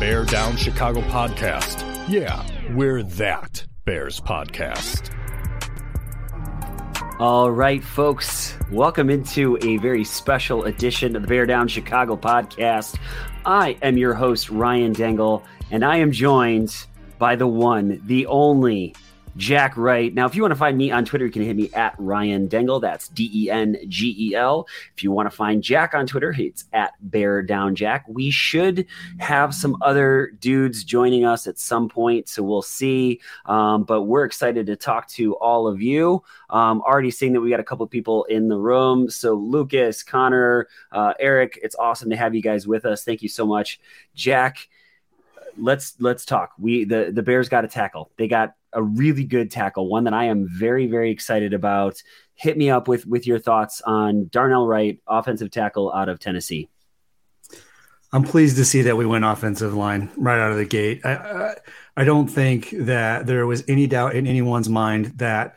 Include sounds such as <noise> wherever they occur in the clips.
Bear Down Chicago podcast. Yeah, we're that Bears podcast. All right, folks, welcome into a very special edition of the Bear Down Chicago podcast. I am your host, Ryan Dengel, and I am joined by the one, the only Jack Wright. Now, if you want to find me on Twitter, you can hit me at Ryan Dengel. That's D E N G E L. If you want to find Jack on Twitter, it's at Bear Down Jack. We should have some other dudes joining us at some point, so we'll see. Um, but we're excited to talk to all of you. Um, already seeing that we got a couple people in the room. So, Lucas, Connor, uh, Eric, it's awesome to have you guys with us. Thank you so much, Jack. Let's let's talk. We the the Bears got a tackle. They got a really good tackle, one that I am very, very excited about. Hit me up with with your thoughts on Darnell Wright, offensive tackle out of Tennessee. I'm pleased to see that we went offensive line right out of the gate. I, I, I don't think that there was any doubt in anyone's mind that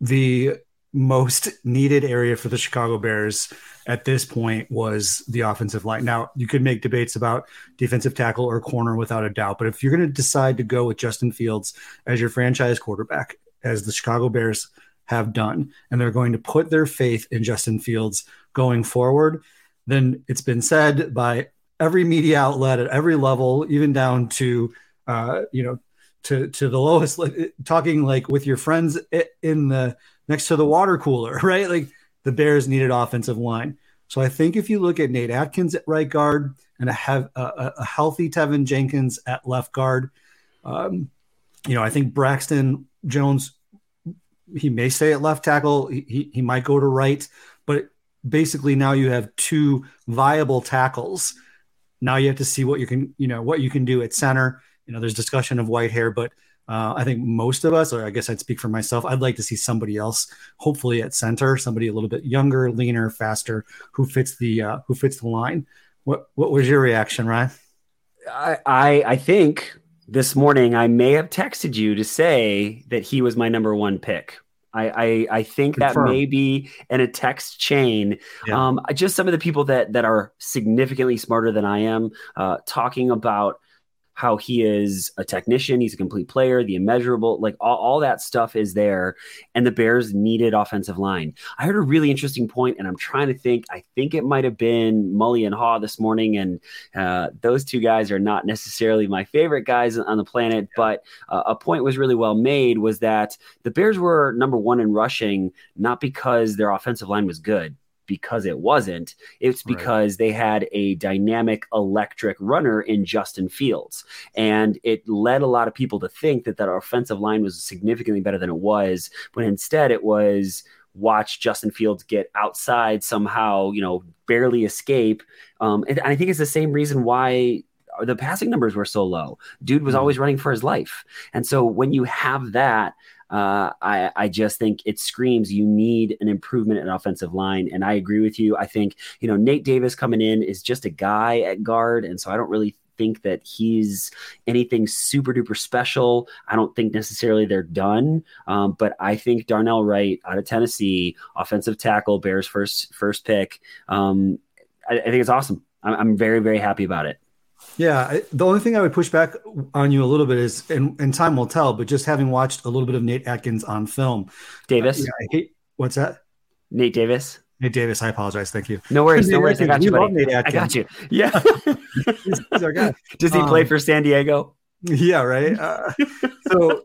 the most needed area for the Chicago Bears at this point was the offensive line. Now, you could make debates about defensive tackle or corner without a doubt, but if you're going to decide to go with Justin Fields as your franchise quarterback, as the Chicago Bears have done, and they're going to put their faith in Justin Fields going forward, then it's been said by every media outlet at every level, even down to, uh, you know, to, to the lowest, <laughs> talking like with your friends in the next to the water cooler, <laughs> right? Like the Bears needed offensive line. So I think if you look at Nate Atkins at right guard and a, have, a, a healthy Teven Jenkins at left guard, um, you know, I think Braxton Jones, he may stay at left tackle. He, he, he might go to right, but basically now you have two viable tackles. Now you have to see what you can, you know, what you can do at center. You know, there's discussion of Whitehair, but uh, I think most of us, or I guess I'd speak for myself, I'd like to see somebody else, hopefully at center, somebody a little bit younger, leaner, faster, who fits the uh, who fits the line. What what was your reaction, Ryan? I, I I think this morning I may have texted you to say that he was my number one pick. I, I, I think Confirm. that may be in a text chain. Yeah. Um, just some of the people that that are significantly smarter than I am, uh, talking about how he is a technician, he's a complete player, the immeasurable, like all, all that stuff is there. And the Bears needed offensive line. I heard a really interesting point, and I'm trying to think. I think it might have been Mully and Haugh this morning, and uh, those two guys are not necessarily my favorite guys on the planet. But uh, a point was really well made was that the Bears were number one in rushing, not because their offensive line was good because it wasn't. It's Right. because they had a dynamic electric runner in Justin Fields. And it led a lot of people to think that that offensive line was significantly better than it was, when instead it was watch Justin Fields get outside somehow, you know, barely escape. Um, and I think it's the same reason why the passing numbers were so low. Dude was Mhm. always running for his life. And so when you have that, uh, I, I just think it screams you need an improvement in offensive line. And I agree with you. I think, you know, Nate Davis coming in is just a guy at guard. And so I don't really think that he's anything super duper special. I don't think necessarily they're done. Um, but I think Darnell Wright out of Tennessee, offensive tackle, Bears first first pick. Um, I, I think it's awesome. I'm, I'm very, very happy about it. Yeah, I, the only thing I would push back on you a little bit is, and, and time will tell, but just having watched a little bit of Nate Atkins on film, Davis, yeah, I hate what's that? Nate Davis. Nate Davis, I apologize. Thank you. No worries, no worries. I <laughs> got you, buddy. I got you. Yeah. <laughs> He's, he's our guy. <laughs> Does he play Um, for San Diego? Yeah, right. Uh, so,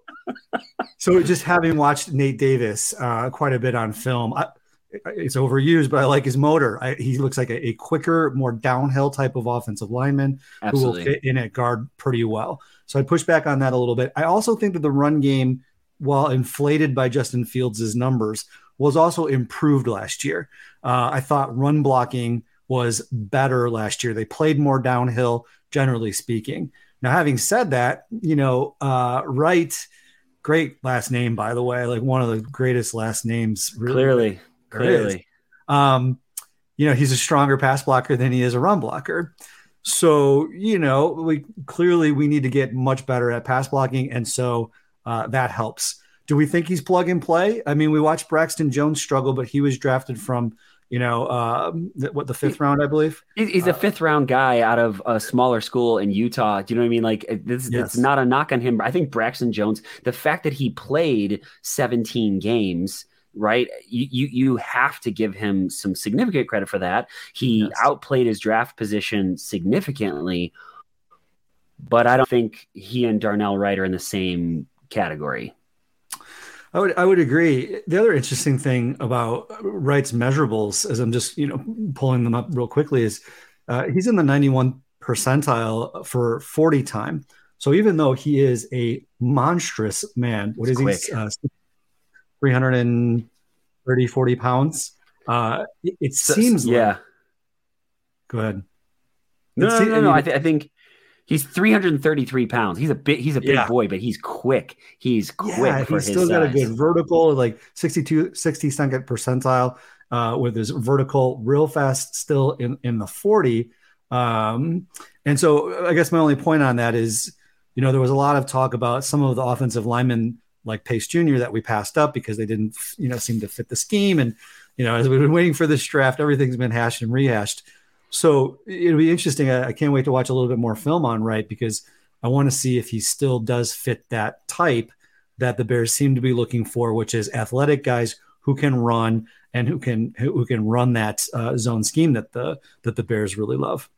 so just having watched Nate Davis uh, quite a bit on film, I, it's overused, but I like his motor. I, he looks like a, a quicker, more downhill type of offensive lineman who will fit in at guard pretty well. So I push back on that a little bit. I also think that the run game, while inflated by Justin Fields' numbers, was also improved last year. Uh, I thought run blocking was better last year. They played more downhill, generally speaking. Now, having said that, you know, uh, Wright, great last name, by the way, like one of the greatest last names. Really clearly, clearly. Um, you know, he's a stronger pass blocker than he is a run blocker. So, you know, we clearly we need to get much better at pass blocking. And so uh, that helps. Do we think he's plug and play? I mean, we watched Braxton Jones struggle, but he was drafted from you know, uh, what the fifth round, I believe. He's a uh, fifth round guy out of a smaller school in Utah. Do you know what I mean? Like this, yes. it's not a knock on him. I think Braxton Jones, the fact that he played 17 games, right? You you, you have to give him some significant credit for that. He yes. outplayed his draft position significantly, but I don't think he and Darnell Wright are in the same category. I would I would agree. The other interesting thing about Wright's measurables, as I'm just you know pulling them up real quickly, is uh, he's in the 91 percentile for 40 time. So even though he is a monstrous man, what is he? Uh, 330, 40 pounds. Uh, it, it seems yeah. Like, go ahead. No, no, no, no, I, th- I think He's 333 pounds. He's a bit. He's a big yeah. boy, but he's quick. He's quick. Yeah, he's still got a good vertical, like 62, 62nd percentile, uh, with his vertical real fast, still in in the 40. Um, and so, I guess my only point on that is, you know, there was a lot of talk about some of the offensive linemen like Pace Jr. that we passed up because they didn't, you know, seem to fit the scheme. And you know, as we've been waiting for this draft, everything's been hashed and rehashed. So it'll be interesting. I, I can't wait to watch a little bit more film on Wright because I want to see if he still does fit that type that the Bears seem to be looking for, which is athletic guys who can run and who can who can run that uh, zone scheme that the that the Bears really love.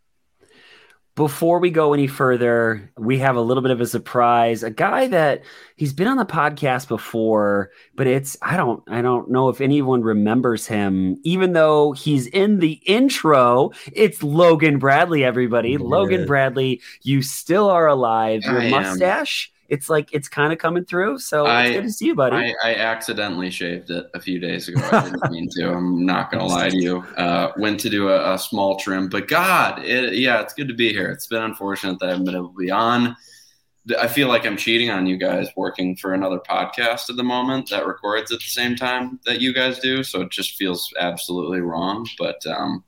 Before we go any further, we have a little bit of a surprise. A guy that he's been on the podcast before, but it's I don't I don't know if anyone remembers him, even though he's in the intro. It's Logan Bradley, everybody. Logan Bradley, you still are alive. Your I mustache. It's like it's kind of coming through. So I, it's good to see you, buddy. I, I, accidentally shaved it a few days ago. I didn't mean to. <laughs> I'm not gonna lie to you. <laughs> Uh, went to do a, a, small trim, but God, it, yeah, it's good to be here. It's been unfortunate that I haven't been able to be on. I feel like I'm cheating on you guys working for another podcast at the moment that records at the same time that you guys do. So it just feels absolutely wrong. But um,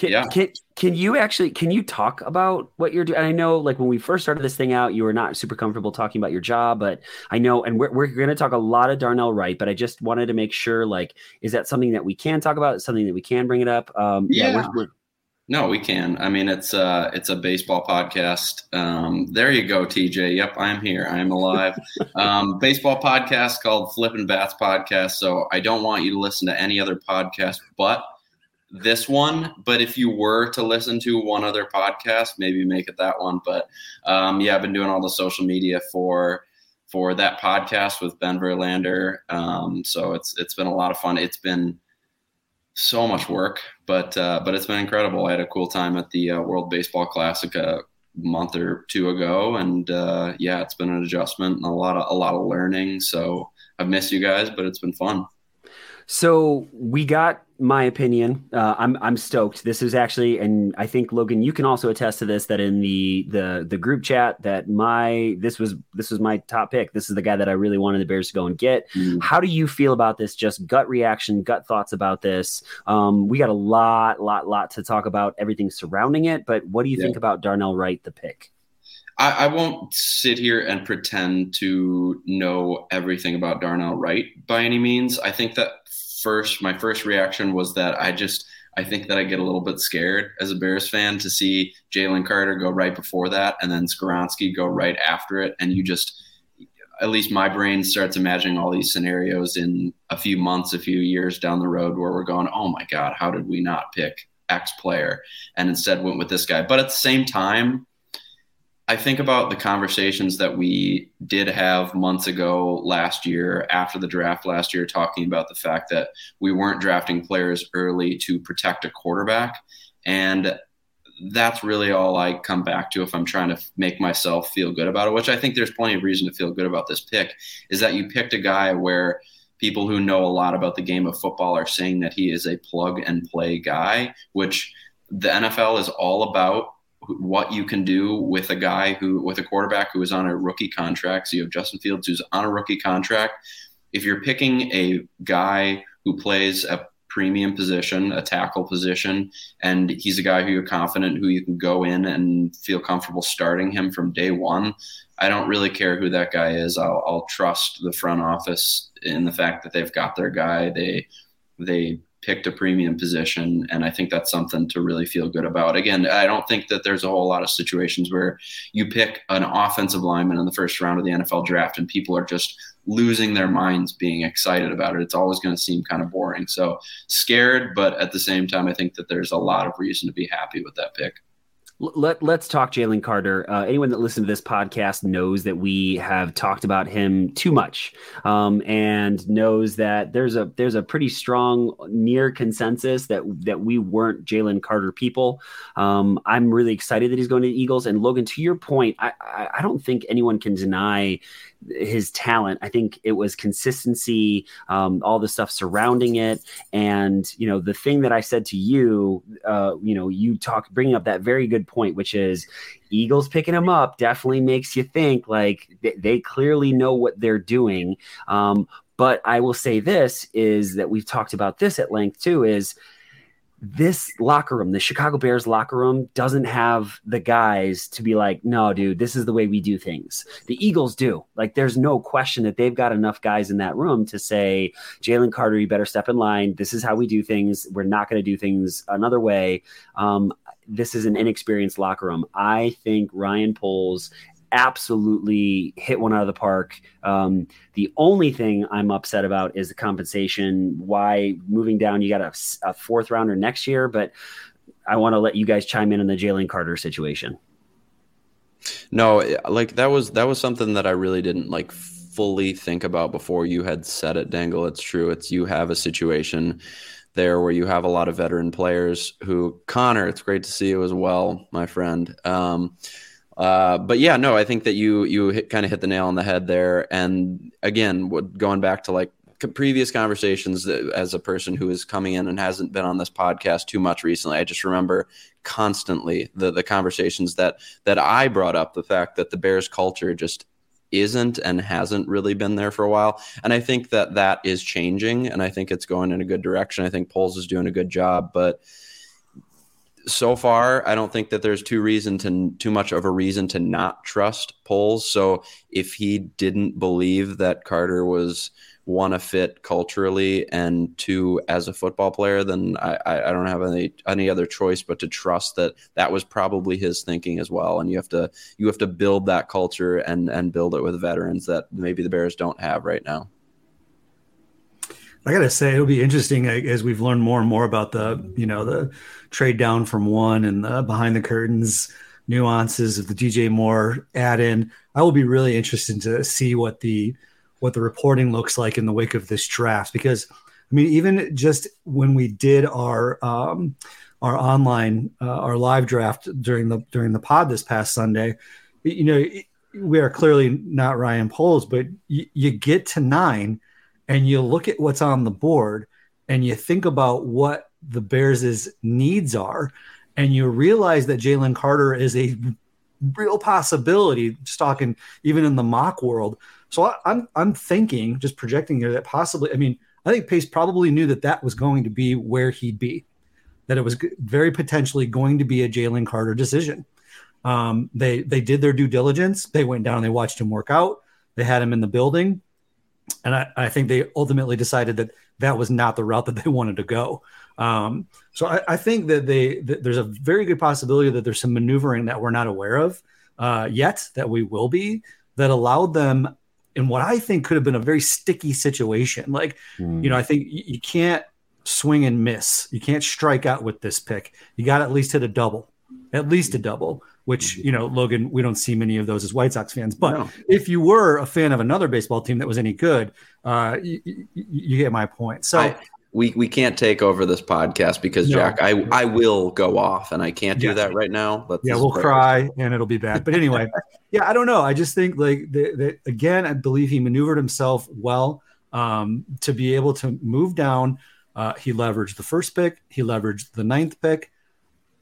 can, yeah. Can, can you actually can you talk about what you're doing? I know like when we first started this thing out, you were not super comfortable talking about your job, but I know, and we're, we're going to talk a lot of Darnell Wright, but I just wanted to make sure like, is that something that we can talk about? Something that we can bring it up? Um, yeah. yeah we're, we're, no, we can. I mean, it's uh it's a baseball podcast. Um, there you go, TJ. Yep, I'm here. I'm alive. <laughs> um, baseball podcast called Flippin' Bats Podcast. So I don't want you to listen to any other podcast but this one, but if you were to listen to one other podcast, maybe make it that one. But um, yeah, I've been doing all the social media for for that podcast with Ben Verlander. Um, so it's it's been a lot of fun. It's been so much work, but uh, but it's been incredible. I had a cool time at the uh, World Baseball Classic a month or two ago, and uh, yeah, it's been an adjustment and a lot of a lot of learning. So I've missed you guys, but it's been fun. So we got my opinion. Uh, I'm I'm stoked. This is actually, and I think Logan, you can also attest to this. That in the the the group chat, that my this was this was my top pick. This is the guy that I really wanted the Bears to go and get. Mm. How do you feel about this? Just gut reaction, gut thoughts about this. Um, we got a lot, lot, lot to talk about. Everything surrounding it. But what do you yeah. think about Darnell Wright, the pick? I, I, won't sit here and pretend to know everything about Darnell Wright by any means. I think that first, my first reaction was that I just, I think that I get a little bit scared as a Bears fan to see Jalen Carter go right before that and then Skoronski go right after it. And you just, at least my brain starts imagining all these scenarios in a few months, a few years down the road where we're going, oh my God, how did we not pick X player? And instead went with this guy. But at the same time, I think about the conversations that we did have months ago last year after the draft last year, talking about the fact that we weren't drafting players early to protect a quarterback. And that's really all I come back to if I'm trying to make myself feel good about it, which I think there's plenty of reason to feel good about this pick, is that you picked a guy where people who know a lot about the game of football are saying that he is a plug and play guy, which the NFL is all about what you can do with a guy who with a quarterback who is on a rookie contract. So you have Justin Fields who's on a rookie contract. If you're picking a guy who plays a premium position, a tackle position, and he's a guy who you're confident who you can go in and feel comfortable starting him from day one. I don't really care who that guy is. I'll, I'll trust the front office in the fact that they've got their guy. They they picked a premium position and i think that's something to really feel good about. Again i don't think that there's a whole lot of situations where you pick an offensive lineman in the first round of the nfl draft and people are just losing their minds being excited about it. It's always going to seem kind of boring. So scared but at the same time i think that there's a lot of reason to be happy with that pick let, let's talk Jalen Carter. Uh, anyone that listens to this podcast knows that we have talked about him too much um, and knows that there's a there's a pretty strong near consensus that that we weren't Jalen Carter people. Um, I'm really excited that he's going to the Eagles. And Logan, to your point, I, I, I don't think anyone can deny his talent. I think it was consistency, um, all the stuff surrounding it, and you know the thing that I said to you, uh, you know, you talk bringing up that very good point, which is Eagles picking him up definitely makes you think like they, they clearly know what they're doing. Um, but I will say this is that we've talked about this at length too. Is this locker room, the Chicago Bears locker room, doesn't have the guys to be like, no, dude, this is the way we do things. The Eagles do. Like, there's no question that they've got enough guys in that room to say, Jalen Carter, you better step in line. This is how we do things. We're not going to do things another way. Um, this is an inexperienced locker room. I think Ryan Poles absolutely hit one out of the park. Um, the only thing I'm upset about is the compensation. Why moving down? You got a, a fourth rounder next year, but I want to let you guys chime in on the Jalen Carter situation. No, like that was that was something that I really didn't like fully think about before you had said it, Dengel. It's true. It's you have a situation there where you have a lot of veteran players who Connor. It's great to see you as well, my friend. Um, uh, but yeah, no, I think that you you kind of hit the nail on the head there. And again, going back to like previous conversations as a person who is coming in and hasn't been on this podcast too much recently, I just remember constantly the the conversations that that I brought up the fact that the Bears culture just isn't and hasn't really been there for a while. And I think that that is changing and I think it's going in a good direction. I think Poles is doing a good job, but so far, I don't think that there's too reason to too much of a reason to not trust Poles. So if he didn't believe that Carter was one a fit culturally and two as a football player, then I, I don't have any any other choice but to trust that that was probably his thinking as well. And you have to you have to build that culture and and build it with veterans that maybe the Bears don't have right now. I gotta say, it'll be interesting as we've learned more and more about the, you know, the trade down from one and the behind the curtains nuances of the DJ Moore add in. I will be really interested to see what the what the reporting looks like in the wake of this draft because I mean, even just when we did our um, our online uh, our live draft during the during the pod this past Sunday, you know, we are clearly not Ryan Poles, but y- you get to nine and you look at what's on the board and you think about what the Bears' needs are, and you realize that Jalen Carter is a real possibility, just talking even in the mock world. So I, I'm I'm thinking, just projecting here, that possibly, I mean, I think Pace probably knew that that was going to be where he'd be, that it was very potentially going to be a Jalen Carter decision. Um, they they did their due diligence. They went down, they watched him work out. They had him in the building and I, I, think they ultimately decided that that was not the route that they <laughs> wanted to go. Um, so I, I, think that they that there's a very good possibility that there's some maneuvering that we're not aware of uh, yet that we will be that allowed them in what I think could have been a very sticky situation. Like, mm. you know, I think you, you can't swing and miss. You can't strike out with this pick. You got to at least hit a double, at least a double which you know logan we don't see many of those as white sox fans but no. if you were a fan of another baseball team that was any good uh, you, you, get my point so I, we, we can't take over this podcast because no. jack i i will go off and i can't do yeah. that right now but yeah we'll cry and it'll be bad but anyway <laughs> yeah i don't know i just think like that again i believe he maneuvered himself well um, to be able to move down. Uh, he leveraged the first pick, he leveraged the ninth pick.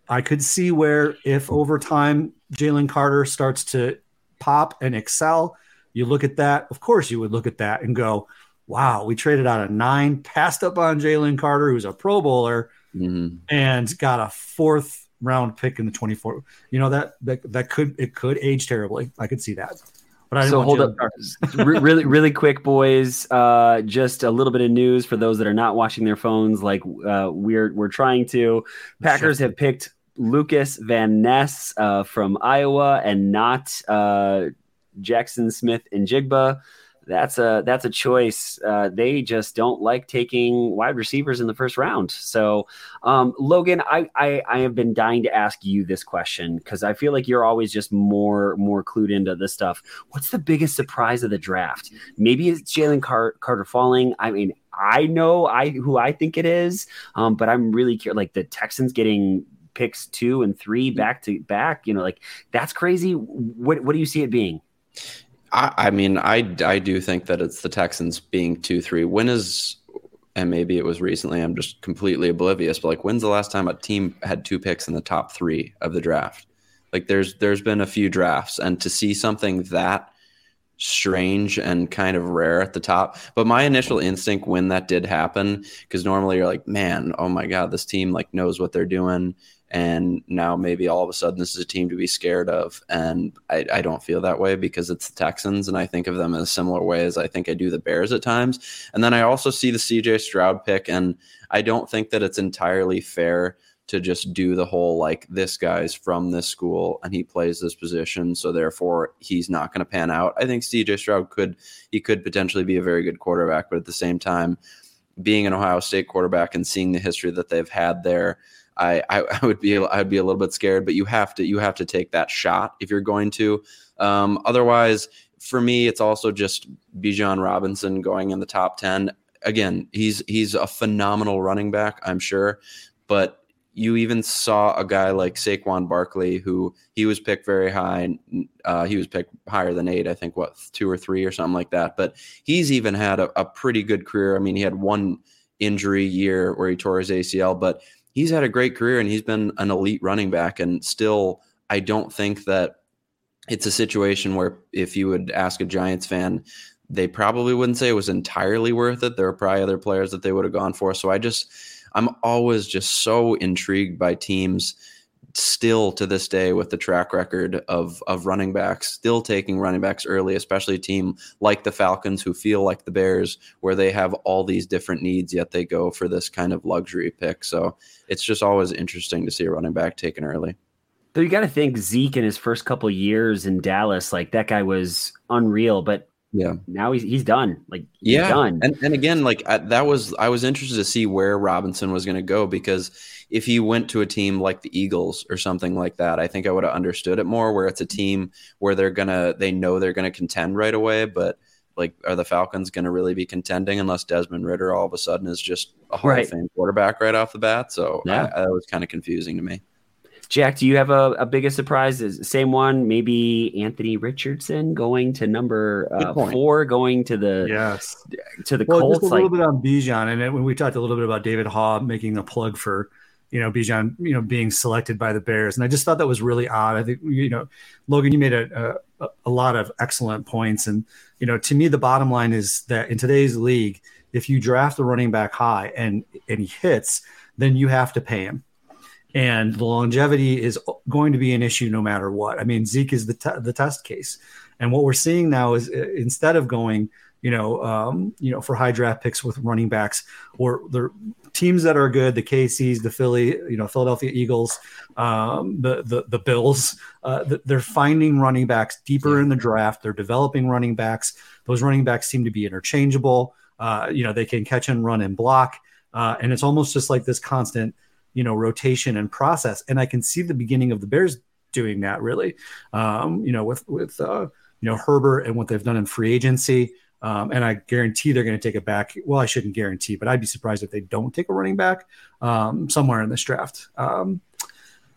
I could see where if over time Jalen Carter starts to pop and excel, you look at that. Of course, you would look at that and go, wow, we traded out a nine, passed up on Jalen Carter, who's a Pro Bowler, Mm-hmm. and got a fourth round pick in the 24. You know, that that, that could it could age terribly. I could see that. But I didn't So hold up. <laughs> Really, really quick, boys. Uh, just a little bit of news for those that are not watching their phones. Like uh, we're we're trying to. Packers have picked Lukas Van Ness uh, from Iowa and not uh, Jackson Smith and Jigba. That's a that's a choice. Uh, they just don't like taking wide receivers in the first round. So, um, Logan, I, I I have been dying to ask you this question because I feel like you're always just more more clued into this stuff. What's the biggest surprise of the draft? Maybe it's Jalen Car- Carter falling. I mean, I know I who I think it is, um, but I'm really curious. Like the Texans getting picks two and three mm-hmm. back to back. You know, like that's crazy. What what do you see it being? I, I mean, I I do think that it's the Texans being two three. When is and maybe it was recently. I'm just completely oblivious. But like, when's the last time a team had two picks in the top three of the draft? Like, there's there's been a few drafts, and to see something that strange and kind of rare at the top. But my initial instinct when that did happen, because normally you're like, man, oh my god, this team like knows what they're doing and now maybe all of a sudden this is a team to be scared of. And I, I, don't feel that way because it's the texans and i think of them in a similar way as i think i do the bears at times. And then i also see the cj stroud pick and i don't think that it's entirely fair to just do the whole like this guy's from this school and he plays this position so therefore he's not going to pan out. I think cj stroud could he could potentially be a very good quarterback but at the same time being an ohio state quarterback and seeing the history that they've had there I, I, <laughs> I would be I would be a little bit scared, but you have to you have to take that shot if you're going to. Um, otherwise, for me, it's also just Bijan Robinson going in the top ten. Again, he's he's a phenomenal running back, I'm sure, but you even saw a guy like Saquon Barkley, who he was picked very high. Uh, he was picked higher than eight, I think, what two or three or something like that. But he's even had a, a pretty good career. I mean, he had one injury year where he tore his ACL, but he's had a great career and he's been an elite running back. And still, I don't think that it's a situation where if you would ask a Giants fan, they probably wouldn't say it was entirely worth it. There are probably other players that they would have gone for. So I just, I'm always just so intrigued by teams still to this day with the track record of of running backs still taking running backs early especially a team like the Falcons who feel like the Bears where they have all these different needs yet they go for this kind of luxury pick. So it's just always interesting to see a running back taken early. So you got to think Zeke in his first couple years in Dallas like that guy was unreal but yeah. Now he's he's done. Like he's yeah. done. And, and again like I, that was i was interested to see where robinson was going to go because if he went to a team like the eagles or something like that i think i would have understood it more where it's a team where they're gonna they know they're gonna contend right away but like are the falcons gonna really be contending unless desmond ridder all of a sudden is just a hall Right. of fame quarterback right off the bat? So Yeah. I, that was kind of confusing to me Jack, do you have a, a biggest surprise? Is same one, maybe Anthony Richardson going to number uh, four, going to the Yes. to the Well, Colts. just a Like, little bit on Bijan, and then when we talked a little bit about David Haugh making a plug for, you know, Bijan, you know, being selected by the Bears, and I just thought that was really odd. I think you know, Logan, you made a a, a lot of excellent points, and you know, to me, the bottom line is that in today's league, if you draft a running back high and and he hits, then you have to pay him. And the longevity is going to be an issue no matter what. I mean, Zeke is the te- the test case, and what we're seeing now is uh, instead of going, you know, um, you know, for high draft picks with running backs or the teams that are good, the KCs, the Philly, you know, Philadelphia Eagles, um, the the the Bills, uh, they're finding running backs deeper in the draft. They're developing running backs. Those running backs seem to be interchangeable. Uh, you know, they can catch and run and block, uh, and it's almost just like this constant, you know, rotation and process. And I can see the beginning of the Bears doing that really, um, you know, with with uh, you know Herbert and what they've done in free agency. Um, and I guarantee they're going to take it back. Well, I shouldn't guarantee, but I'd be surprised if they don't take a running back um, somewhere in this draft. Um,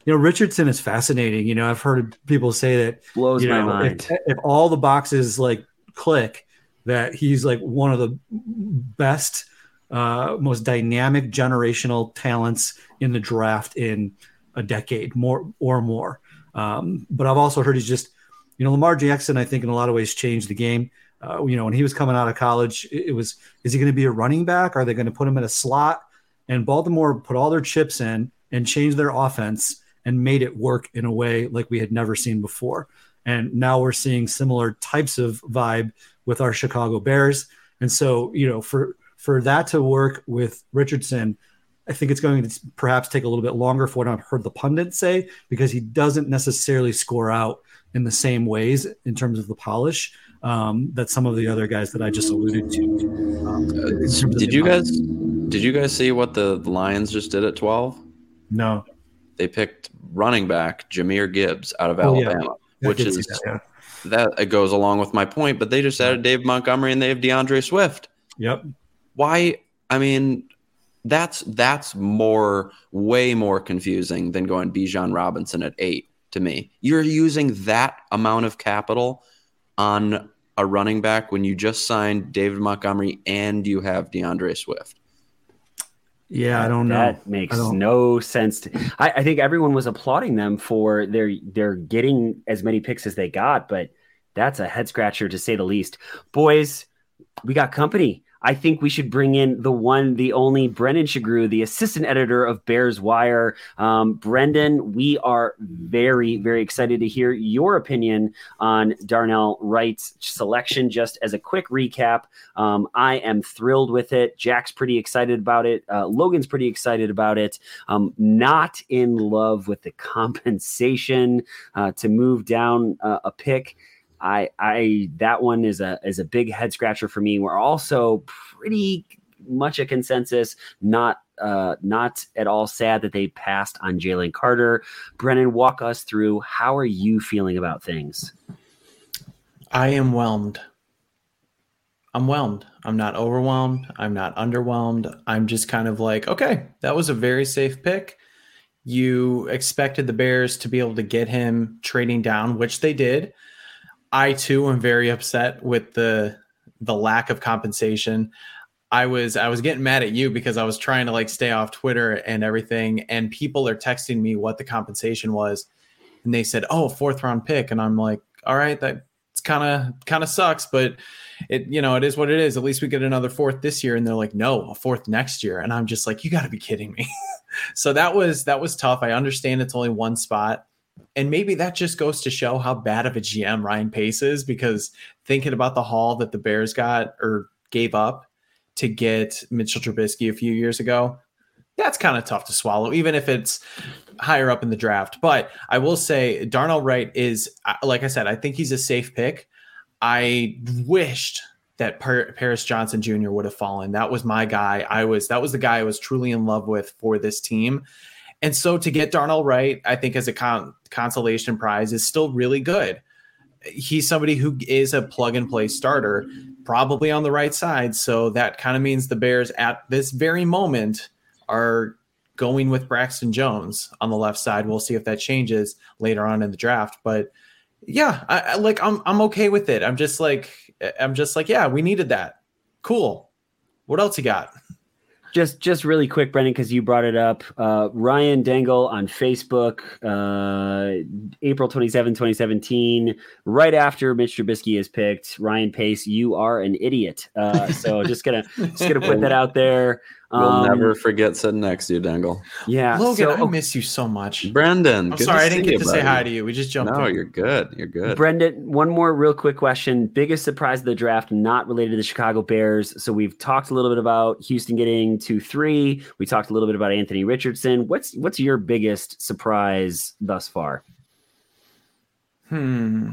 you know, Richardson is fascinating. You know, I've heard people say that blows you my mind. if, if all the boxes like click, that he's like one of the best, uh, most dynamic generational talents in the draft in a decade, more or more. Um, but I've also heard he's just, you know, Lamar Jackson. I think in a lot of ways changed the game. Uh, you know, when he was coming out of college, it, it was is he going to be a running back? Are they going to put him in a slot? And Baltimore put all their chips in and changed their offense and made it work in a way like we had never seen before. And now we're seeing similar types of vibe with our Chicago Bears. And so, you know, for for that to work with Richardson, I think it's going to perhaps take a little bit longer for what I've heard the pundits say because he doesn't necessarily score out in the same ways in terms of the polish um, that some of the other guys that I just alluded to. Um, did you guys did you guys see what the Lions just did at twelve? No, they picked running back Jahmyr Gibbs out of oh, Alabama, yeah. which is that, yeah. that goes along with my point. But they just added Dave Montgomery and they have D'Andre Swift. Yep. Why? I mean, that's that's more way more confusing than going Bijan Robinson at eight to me. You're using that amount of capital on a running back when you just signed David Montgomery and you have D'Andre Swift. Yeah, I don't know. That makes no sense. To, I, I think everyone was applauding them for their they're getting as many picks as they got, but that's a head scratcher to say the least. Boys, we got company. I think we should bring in the one, the only Brendan Sugrue, the assistant editor of Bears Wire. Um, Brendan, we are very, very excited to hear your opinion on Darnell Wright's selection. Just as a quick recap, um, I am thrilled with it. Jack's pretty excited about it. Uh, Logan's pretty excited about it. Um, not in love with the <laughs> compensation uh, to move down uh, a pick. I I that one is a is a big head scratcher for me. We're also pretty much a consensus, not uh, not at all sad that they passed on Jalen Carter. Brennan, walk us through how are you feeling about things? I am whelmed. I'm whelmed. I'm not overwhelmed. I'm not underwhelmed. I'm just kind of like, okay, that was a very safe pick. You expected the Bears to be able to get him trading down, which they did. I too am very upset with the the lack of compensation. I was I was getting mad at you because I was trying to like stay off Twitter and everything, and people are texting me what the compensation was, and they said, "Oh, fourth round pick," and I'm like, "All right, that it's kind of kind of sucks, but it you know it is what it is. At least we get another fourth this year." And they're like, "No, a fourth next year," and I'm just like, "You got to be kidding me." <laughs> so that was that was tough. I understand it's only one spot and maybe that just goes to show how bad of a GM Ryan Pace is because thinking about the haul that the Bears got or gave up to get Mitchell Trubisky a few years ago, that's kind of tough to swallow, even if it's higher up in the draft. But I will say Darnell Wright is, like I said, I think he's a safe pick. I wished that Paris Johnson Jr. would have fallen. That was my guy. I was that was the guy I was truly in love with for this team. And so to get Darnell Wright, I think as a con- consolation prize is still really good. He's somebody who is a plug and play starter, probably on the right side. So that kind of means the Bears at this very moment are going with Braxton Jones on the left side. We'll see if that changes later on in the draft. But yeah, I, I like I'm I'm okay with it. I'm just like I'm just like, yeah, we needed that. Cool. What else you got? Just just really quick brendan because you brought it up uh, ryan dengel on facebook uh, april 27 2017 right after mitch trubisky is picked ryan pace you are an idiot. Uh, so just gonna just gonna put that <laughs> out there We'll um, never forget sitting next to you, Dengel. Yeah, Logan, so, I miss you so much, Brendan. I'm sorry, I didn't get to say hi to you. We just jumped. No, in. you're good. You're good. Brendan, one more real quick question. Biggest surprise of the draft, not related to the Chicago Bears. So we've talked a little bit about Houston getting two, three. We talked a little bit about Anthony Richardson. What's what's your biggest surprise thus far? Hmm.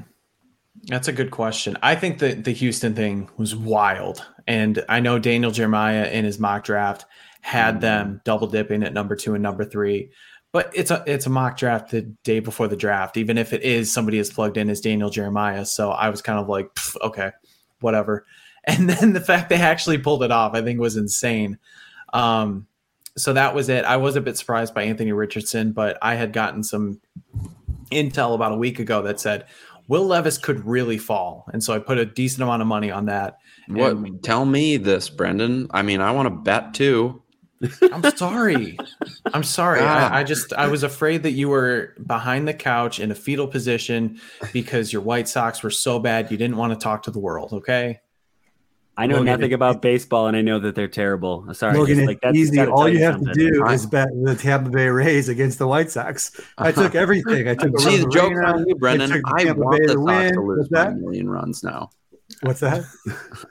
That's a good question. I think that the Houston thing was wild. And I know Daniel Jeremiah in his mock draft had mm-hmm. them double dipping at number two and number three. But it's a it's a mock draft the day before the draft, even if it is somebody is plugged in as Daniel Jeremiah. So I was kind of like, okay, whatever. <laughs> And then the fact they actually pulled it off, I think was insane. Um, so that was it. I was a bit surprised by Anthony Richardson, but I had gotten some intel about a week ago that said Will Levis could really fall, and so I put a decent amount of money on that. What? And- Tell me this, Brendan. I mean, I want to bet too. I'm sorry. I'm sorry. Ah. I, I just I was afraid that you were behind the couch in a fetal position because your White Sox were so bad you didn't want to talk to the world. Okay. I know Logan, nothing about baseball, and I know that they're terrible. Sorry, Logan, just, like, that's easy. gotta All you have something. to do I- is bet the Tampa Bay Rays against the White Sox. I took <laughs> everything. I took. <laughs> See, the Arozarena. joke's on you, Brendan. took I Tampa want Bay the to Sox win. to lose What's a that? million runs now. What's that?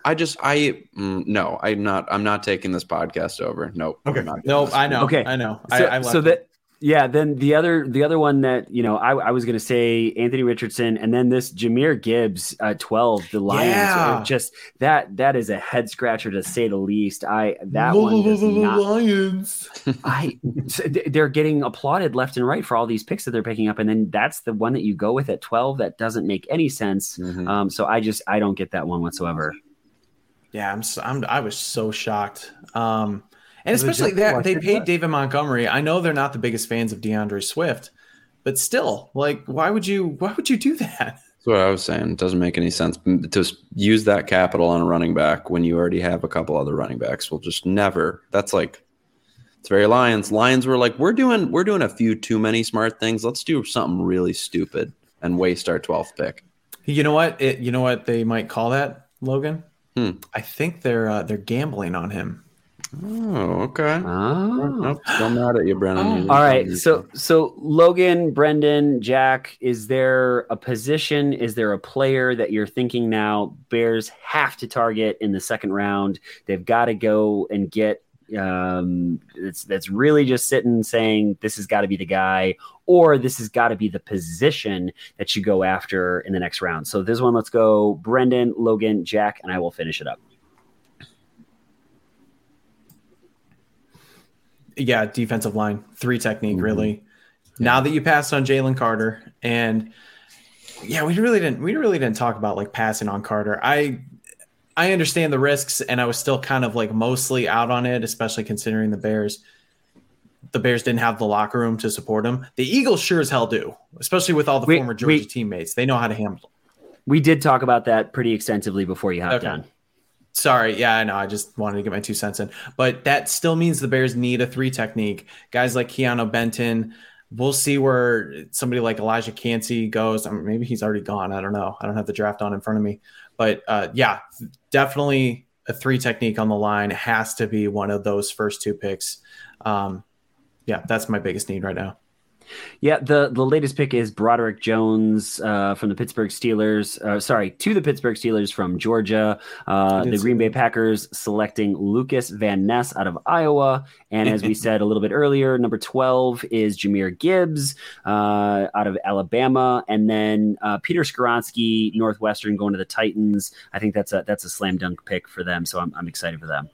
I just, I mm, no, I'm not. I'm not taking this podcast over. Nope. I'm Okay. not doing No. I know. Okay. I know. So, I, I so that yeah, then the other the other one that you know I, I was going to say Anthony Richardson, and then this Jahmyr Gibbs at twelve, the Lions. Yeah. Just that that is a head scratcher to say the least. I that one does not. Lions. <laughs> I they're getting applauded left and right for all these picks that they're picking up, and then that's the one that you go with at twelve. That doesn't make any sense. Mhm. Um, so I just I don't get that one whatsoever. Yeah, I'm, I'm. I was so shocked. Um, and especially that like they that? paid David Montgomery. I know they're not the biggest fans of D'Andre Swift, but still, like, why would you? Why would you do that? That's what I was saying. It doesn't make any sense to use that capital on a running back when you already have a couple other running backs. We'll just never. That's like it's very Lions. Lions were like, we're doing we're doing a few too many smart things. Let's do something really stupid and waste our 12th pick. You know what? It, you know what they might call that, Logan. Hmm. I think they're uh, they're gambling on him. Oh, okay. Oh. Nope, still mad at you, Brennan. You didn't All tell right. me. So so Logan, Brendan, Jack, is there a position? Is there a player that you're thinking now Bears have to target in the second round? They've got to go and get um it's that's really just sitting saying this has got to be the guy or this has got to be the position that you go after in the next round. So this one let's go Brendan, Logan, Jack and I will finish it up. Yeah, defensive line, three technique, Mhm. really. Now that you passed on Jalen Carter, and yeah, we really didn't we really didn't talk about like passing on Carter. I I understand the risks, and I was still kind of like mostly out on it, especially considering the Bears. The Bears didn't have the locker room to support him. The Eagles sure as hell do, especially with all the We- former Georgia we- teammates. They know how to handle. We did talk about that pretty extensively before you hopped Okay. on. Sorry, yeah, I know. I just wanted to get my two cents in, but that still means the Bears need a three technique. Guys like Keanu Benton. We'll see where somebody like Calijah Kancey goes. I mean, maybe he's already gone. I don't know. I don't have the draft on in front of me, but uh, yeah, definitely a three technique on the line has to be one of those first two picks. Um, yeah, that's my biggest need right now. Yeah, the the latest pick is Broderick Jones uh, from the Pittsburgh Steelers. Uh, sorry, to the Pittsburgh Steelers from Georgia. Uh, the Green Bay. Packers selecting Lukas Van Ness out of Iowa, and as we <laughs> said a little bit earlier, number twelve is Jahmyr Gibbs uh, out of Alabama, and then uh, Peter Skoronski, Northwestern, going to the Titans. I think that's a that's a slam dunk pick for them, so I'm I'm excited for them.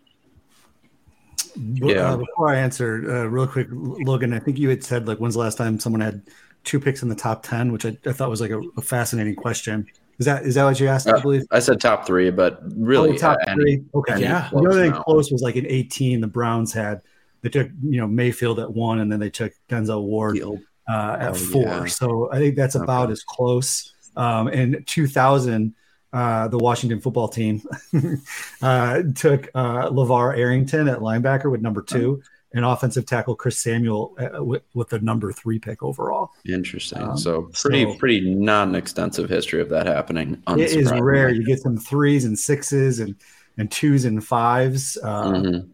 B- Yeah. Uh, before I answer, uh, real quick, Logan, I think you had said like, when's the last time someone had two picks in the top ten, which I, I thought was like a, a fascinating question. Is that is that what you asked? I Uh, believe. I said top three, but really, Oh, top uh, any- three. Okay. any Yeah. The other thing now. close was like in 18, the Browns had they took you know Mayfield at one, and then they took Denzel Ward uh, at Oh, four. yeah. So I think that's about Okay. as close. Um, in 2000, uh, the Washington football team <laughs> uh, took uh, LeVar Arrington at linebacker with number two, and offensive tackle Chris Samuel uh, with, with the number three pick overall. Interesting. Um, so pretty, so- pretty non-extensive history of that happening. It is rare. You get some threes and sixes and and twos and fives. Uh, Mhm.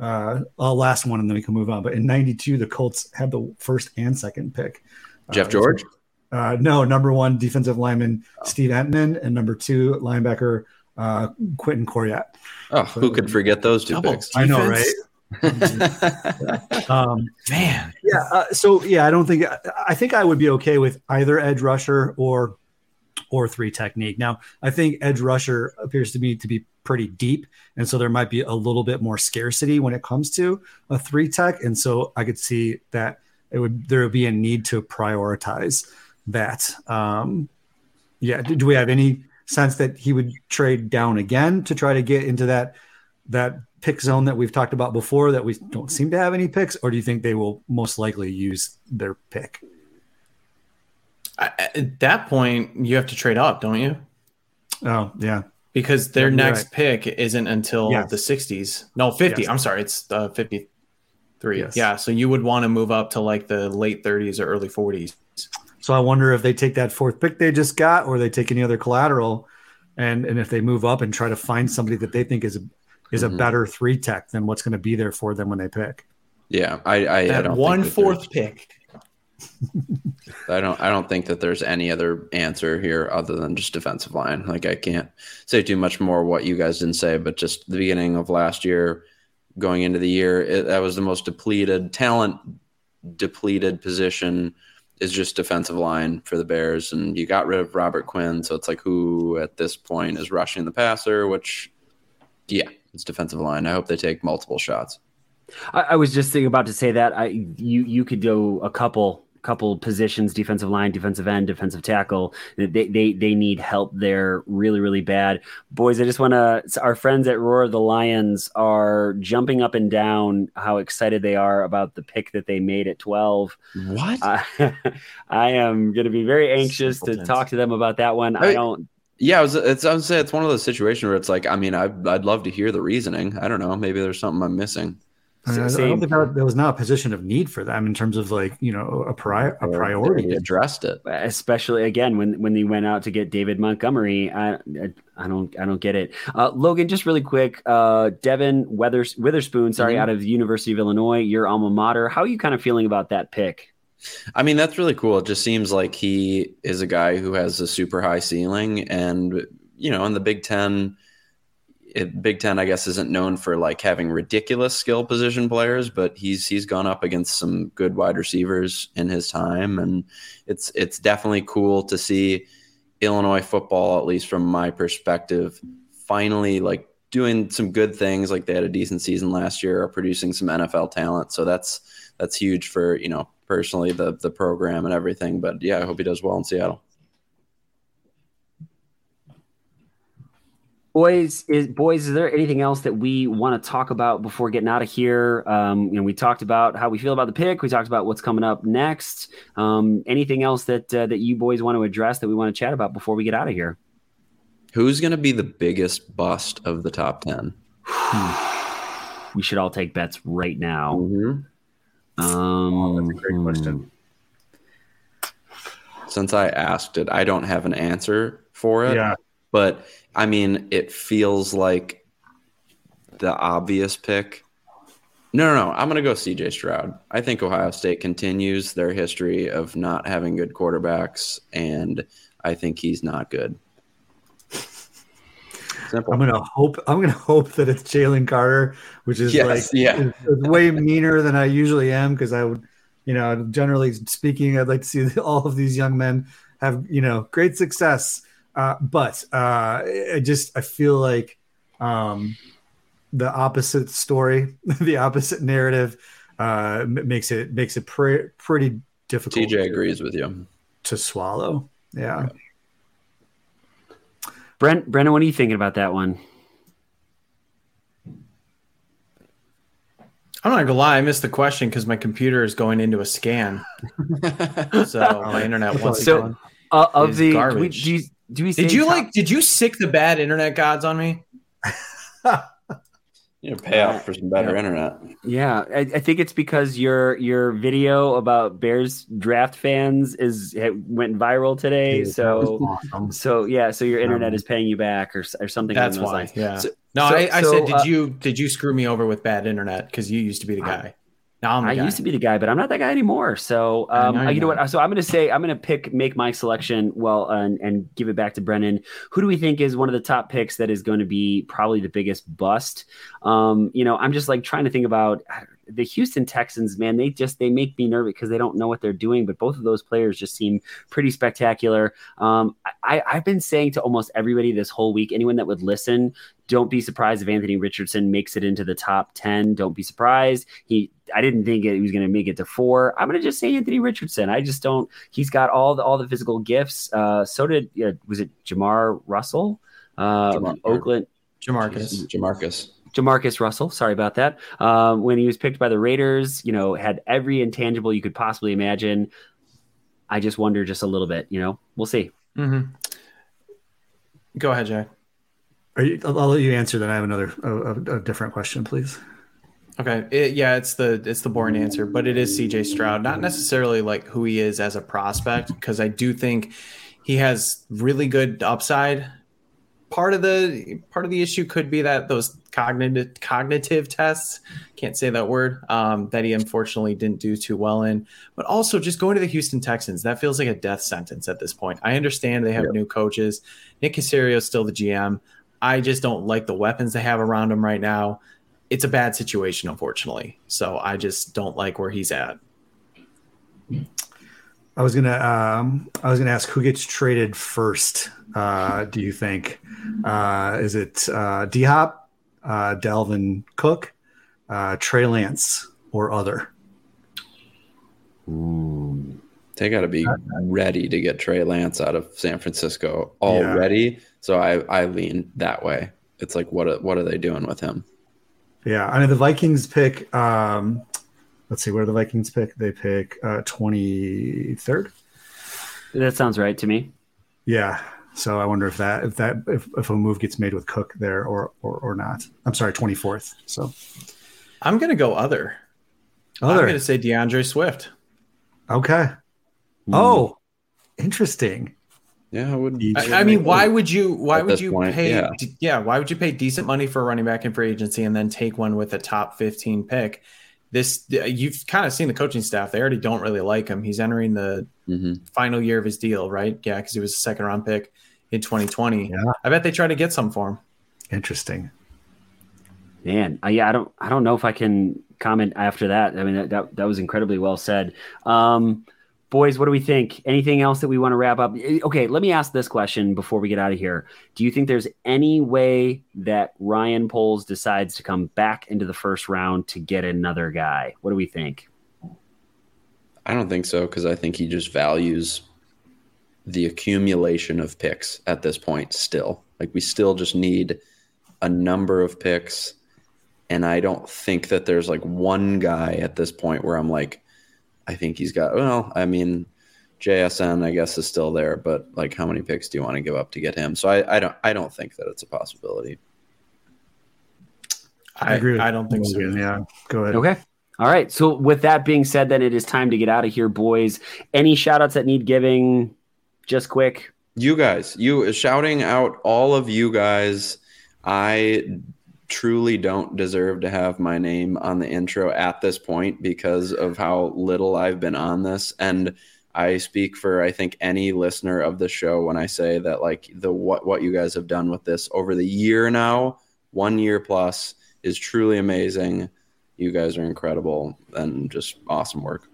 uh, I'll last one and then we can move on. But in '92, the Colts had the first and second pick. Jeff George. Uh, no, number one defensive lineman Steve Entman, and number two linebacker uh, Quentin Coryatt. Oh, who could forget those two Double picks? I know, right? <laughs> Um, Man, yeah. Uh, so yeah, I don't think I think I would be okay with either edge rusher or or three technique. Now, I think edge rusher appears to me to be pretty deep, and so there might be a little bit more scarcity when it comes to a three tech, and so I could see that it would there would be a need to prioritize that. Um, yeah, do, do we have any sense that he would trade down again to try to get into that that pick zone that we've talked about before that we don't seem to have any picks, or do you think they will most likely use their pick? At that point, you have to trade up, don't you? Oh yeah, Because their you're next pick isn't until Yes. the 60s. No, 50. Yes. I'm sorry, it's uh, 53. Yes. Yeah, so you would want to move up to like the late 30s or early 40s. So I wonder if they take that fourth pick they just got, or they take any other collateral, and and if they move up and try to find somebody that they think is a is Mhm. a better three tech than what's going to be there for them when they pick. Yeah, I I, I That don't one think that pick. <laughs> I don't I don't think that there's any other answer here other than just defensive line. Like I can't say too much more what you guys didn't say, but just the beginning of last year, going into the year, it, that was the most depleted talent depleted position is just defensive line for the Bears, and you got rid of Robert Quinn, so it's like who at this point is rushing the passer, which yeah, it's defensive line. I hope they take multiple shots. I, I was just thinking about to say that I you you could do a couple couple positions defensive line defensive end defensive tackle they they, they need help there really really bad boys i just want to our friends at roar of the lions are jumping up and down how excited they are about the pick that they made at 12 What? i, <laughs> I am going to be very anxious to Simpletons. talk to them about that one i Hey, don't Yeah, I was, it's, I would say it's one of those situations where it's like, I mean, I'd, I'd love to hear the reasoning. I don't know. Maybe there's something I'm missing. I, mean, I- I don't think that, that was not a position of need for them in terms of like you know a, pri- a They priority. addressed it. especially again when when they went out to get David Montgomery. I I, I don't I don't get it. Uh, Logan, just really quick, uh, Devon Weathers, Witherspoon, sorry, Mhm. out of the University of Illinois, your alma mater. How are you kind of feeling about that pick? I mean, that's really cool. It just seems like he is a guy who has a super high ceiling, and you know, in the Big Ten, it, Big Ten, I guess, isn't known for like having ridiculous skill position players, but he's he's gone up against some good wide receivers in his time, and it's it's definitely cool to see Illinois football, at least from my perspective, finally like doing some good things. Like they had a decent season last year, are producing some NFL talent, so that's that's huge for you know personally the the program and everything. But yeah, I hope he does well in Seattle. Boys, is boys, is there anything else that we want to talk about before getting out of here? Um, you know, we talked about how we feel about the pick. We talked about what's coming up next. Um, anything else that uh, that you boys want to address that we want to chat about before we get out of here? Who's going to be the biggest bust of the top 10? <sighs> we should all take bets right now. Mm-hmm. Um, that's a great question. Since I asked it, I don't have an answer for it. Yeah, But I mean, it feels like the obvious pick. No, no, no. I'm going to go CJ Stroud. I think Ohio State continues their history of not having good quarterbacks, and I think he's not good. Simple. I'm gonna hope. I'm gonna hope that it's Jalen Carter, which is Yes, like yeah. is- is way meaner than I usually am because I would, you know, generally speaking, I'd like to see <laughs> all of these young men have you know great success. Uh, but uh, I just I feel like um, the opposite story, <laughs> the opposite narrative, uh, makes it makes it pre- pretty difficult. TJ to- agrees with you. to swallow. Yeah. Brent, Brennan, what are you thinking about that one? I'm not gonna lie, I missed the question because my computer is going into a scan. <laughs> So my internet once So- again. Uh, of Is the, we, garbage. do, you, do we Did you top- like? Did you sick the bad internet gods on me? <laughs> You know, pay out for some better Yeah. internet. Yeah, I, I think it's because your your video about Bears draft fans is it went viral today. Dude, So awesome. so yeah, so your internet Um, is paying you back or or something. That's those why. lines. Yeah. So- no, so- I, I so, said, did uh, you did you screw me over with bad internet? Because you used to be the guy. Now I'm the I guy. used to be the guy, but I'm not that guy anymore. So, um, know uh, you're know what? So I'm going to say I'm going to pick, make my selection. Well, and and give it back to Brennan. Who do we think is one of the top picks that is going to be probably the biggest bust? Um, you know, I'm just like trying to think about the Houston Texans. Man, they just they make me nervous because they don't know what they're doing. But both of those players just seem pretty spectacular. Um, I, I've been saying to almost everybody this whole week, anyone that would listen, don't be surprised if Anthony Richardson makes it into the top 10. Don't be surprised. He I didn't think it, he was going to make it to 4. I'm going to just say Anthony Richardson. I just don't he's got all the all the physical gifts. Uh so did uh, was it Jamar Russell? Uh Jamar- Oakland Jamarcus. Jamarcus. Jamarcus Russell, sorry about that. Um, when he was picked by the Raiders, you know, had every intangible you could possibly imagine. I just wonder just a little bit. You know, we'll see. Mm-hmm. Go ahead, Jack. Are you, I'll, I'll let you answer. Then I have another a, a, a different question, please. Okay, it, yeah, it's the it's the boring answer, but it is CJ Stroud. Not necessarily like who he is as a prospect, because I do think he has really good upside. Part of the part of the issue could be that those cognitive cognitive tests can't say that word um, that he unfortunately didn't do too well in. But also just going to the Houston Texans that feels like a death sentence at this point. I understand they have Yep. new coaches. Nick Caserio is still the GM. I just don't like the weapons they have around him right now it's a bad situation, unfortunately. So I just don't like where he's at. I was gonna um, I was gonna ask who gets traded first. Uh, do you think uh, is it uh, D Hop, uh, Dalvin Cook, uh, Trey Lance, or other? They got to be ready to get Trey Lance out of San Francisco already. So I, I lean that way. It's like, what are, what are they doing with him? Yeah, I mean the Vikings pick. Um, let's see, where do the Vikings pick? They pick uh, twenty third. That sounds right to me. Yeah. So I wonder if that if that if, if a move gets made with Cook there or or, or not. I'm sorry, twenty fourth. So I'm going to go other. I'm going to say D'Andre Swift. okay. Hmm. Oh, interesting. Yeah, I would. I, I mean, why would you? Why would you point, pay? yeah. Yeah. Why would you pay decent money for a running back in free agency and then take one with a top 15 pick? This you've kind of seen the coaching staff. They already don't really like him. He's entering the Mhm. final year of his deal, right? Yeah, because he was a second round pick in 2020. Yeah. I bet they try to get some for him. Interesting. Man, uh, yeah, I don't, I don't know if I can comment after that. I mean, that that, that was incredibly well said. Um, boys, what do we think? Anything else that we want to wrap up? Eh, Okay, let me ask this question before we get out of here. Do you think there's any way that Ryan Poles decides to come back into the first round to get another guy? What do we think? I don't think so because I think he just values the accumulation of picks at this point still. Like we still just need a number of picks. And I don't think that there's like one guy at this point where I'm like, I think he's got, well, I mean, JSN, I guess, is still there, but like how many picks do you want to give up to get him? So I, I don't I don't think that it's a possibility. I, agree. With I don't think so. Logan. Yeah. Go ahead. Okay. All right. So with that being said, then it is time to get out of here, boys. Any shout outs that need giving? Just quick. You guys, you shouting out all of you guys. I truly don't deserve to have my name on the intro at this point because of how little I've been on this. And I speak for I think any listener of the show when I say that like the what what you guys have done with this over the year now, one year plus, is truly amazing. You guys are incredible and just awesome work.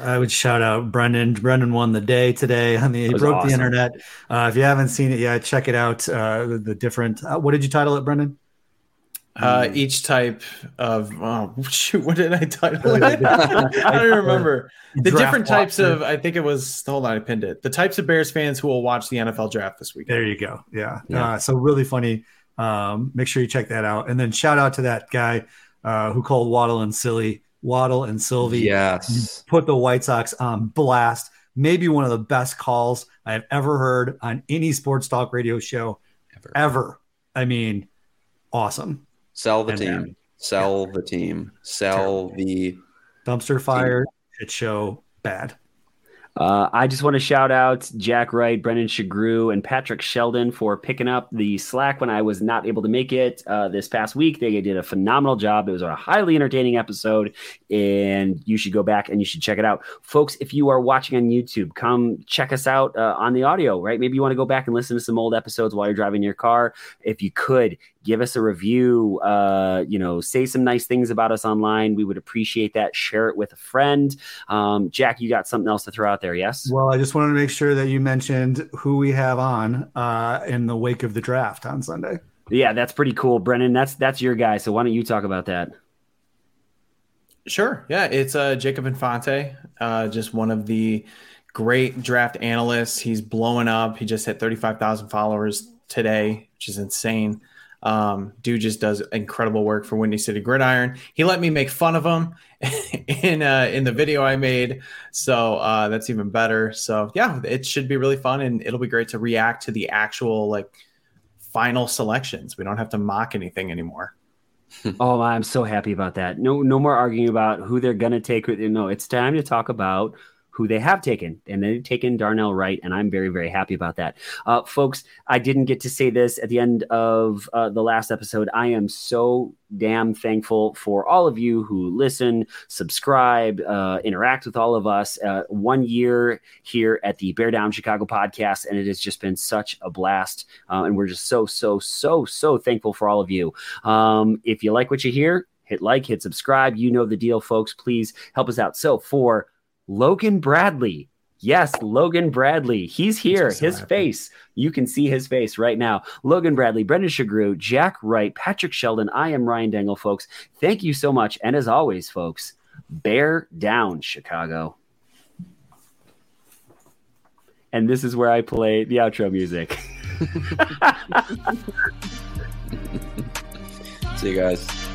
I would shout out Brendan. Brendan won the day today. I mean, he broke awesome. the internet. Uh, if you haven't seen it yet, check it out. Uh, the, the different. Uh, what did you title it, Brendan? Uh, each type of oh <laughs> shoot, what did I title <laughs> it? I <laughs> don't remember. The Draft different types Watcher. of I think it was hold on, I pinned it. The types of Bears fans who will watch the NFL draft this week. There you go. Yeah. Yeah. Uh, so really funny. Um, make sure you check that out. And then shout out to that guy uh, who called Waddle and Silvy. Waddle and Silvy Yes. put the White Sox on blast. Maybe one of the best calls I have ever heard on any sports talk radio show Ever. ever. I mean, awesome. Sell the And team. then- Sell the team. Sell the Dumpster fire, shit show, bad. Uh, I just want to shout out Jack Wright, Brendan Sugrue, and Patrick Sheldon for picking up the slack when I was not able to make it uh, this past week. They did a phenomenal job. It was a highly entertaining episode, and you should go back and you should check it out. Folks, if you are watching on YouTube, come check us out uh, on the audio, right? Maybe you want to go back and listen to some old episodes while you're driving your car. If you could, give us a review, uh, you know, say some nice things about us online. We would appreciate that. Share it with a friend. Um, Jack, you got something else to throw out there, yes? Well, I just wanted to make sure that you mentioned who we have on uh, in the wake of the draft on Sunday. Yeah, that's pretty cool, Brennan. That's that's your guy. So why don't you talk about that? Sure. Yeah, it's uh, Jacob Infante, uh, just one of the great draft analysts. He's blowing up. He just hit 35,000 followers today, which is insane. Um, dude just does incredible work for Windy City Gridiron. He let me make fun of him <laughs> in uh, in the video I made, so uh, that's even better. So yeah, it should be really fun, and it'll be great to react to the actual like final selections. We don't have to mock anything anymore. <laughs> oh, I'm so happy about that. No, no more arguing about who they're gonna take. No, it's time to talk about who they have taken, and they've taken Darnell Wright, and I'm very, very happy about that. Uh, folks, I didn't get to say this at the end of uh, the last episode. I am so damn thankful for all of you who listen, subscribe, uh, interact with all of us. Uh, one year here at the Bear Down Chicago podcast, and it has just been such a blast. Uh, and we're just so, so, so, so thankful for all of you. Um, if you like what you hear, hit like, hit subscribe. You know the deal, folks. Please help us out. So for Logan Bradley. Yes, Logan Bradley. He's here. so his happy. face. You can see his face right now. Logan Bradley, Brendan Sugrue, Jack Wright, Patrick Sheldon. I am Ryan Dengel, folks. Thank you so much. And as always, folks, bear down, Chicago. And this is where I play the outro music. <laughs> See you guys.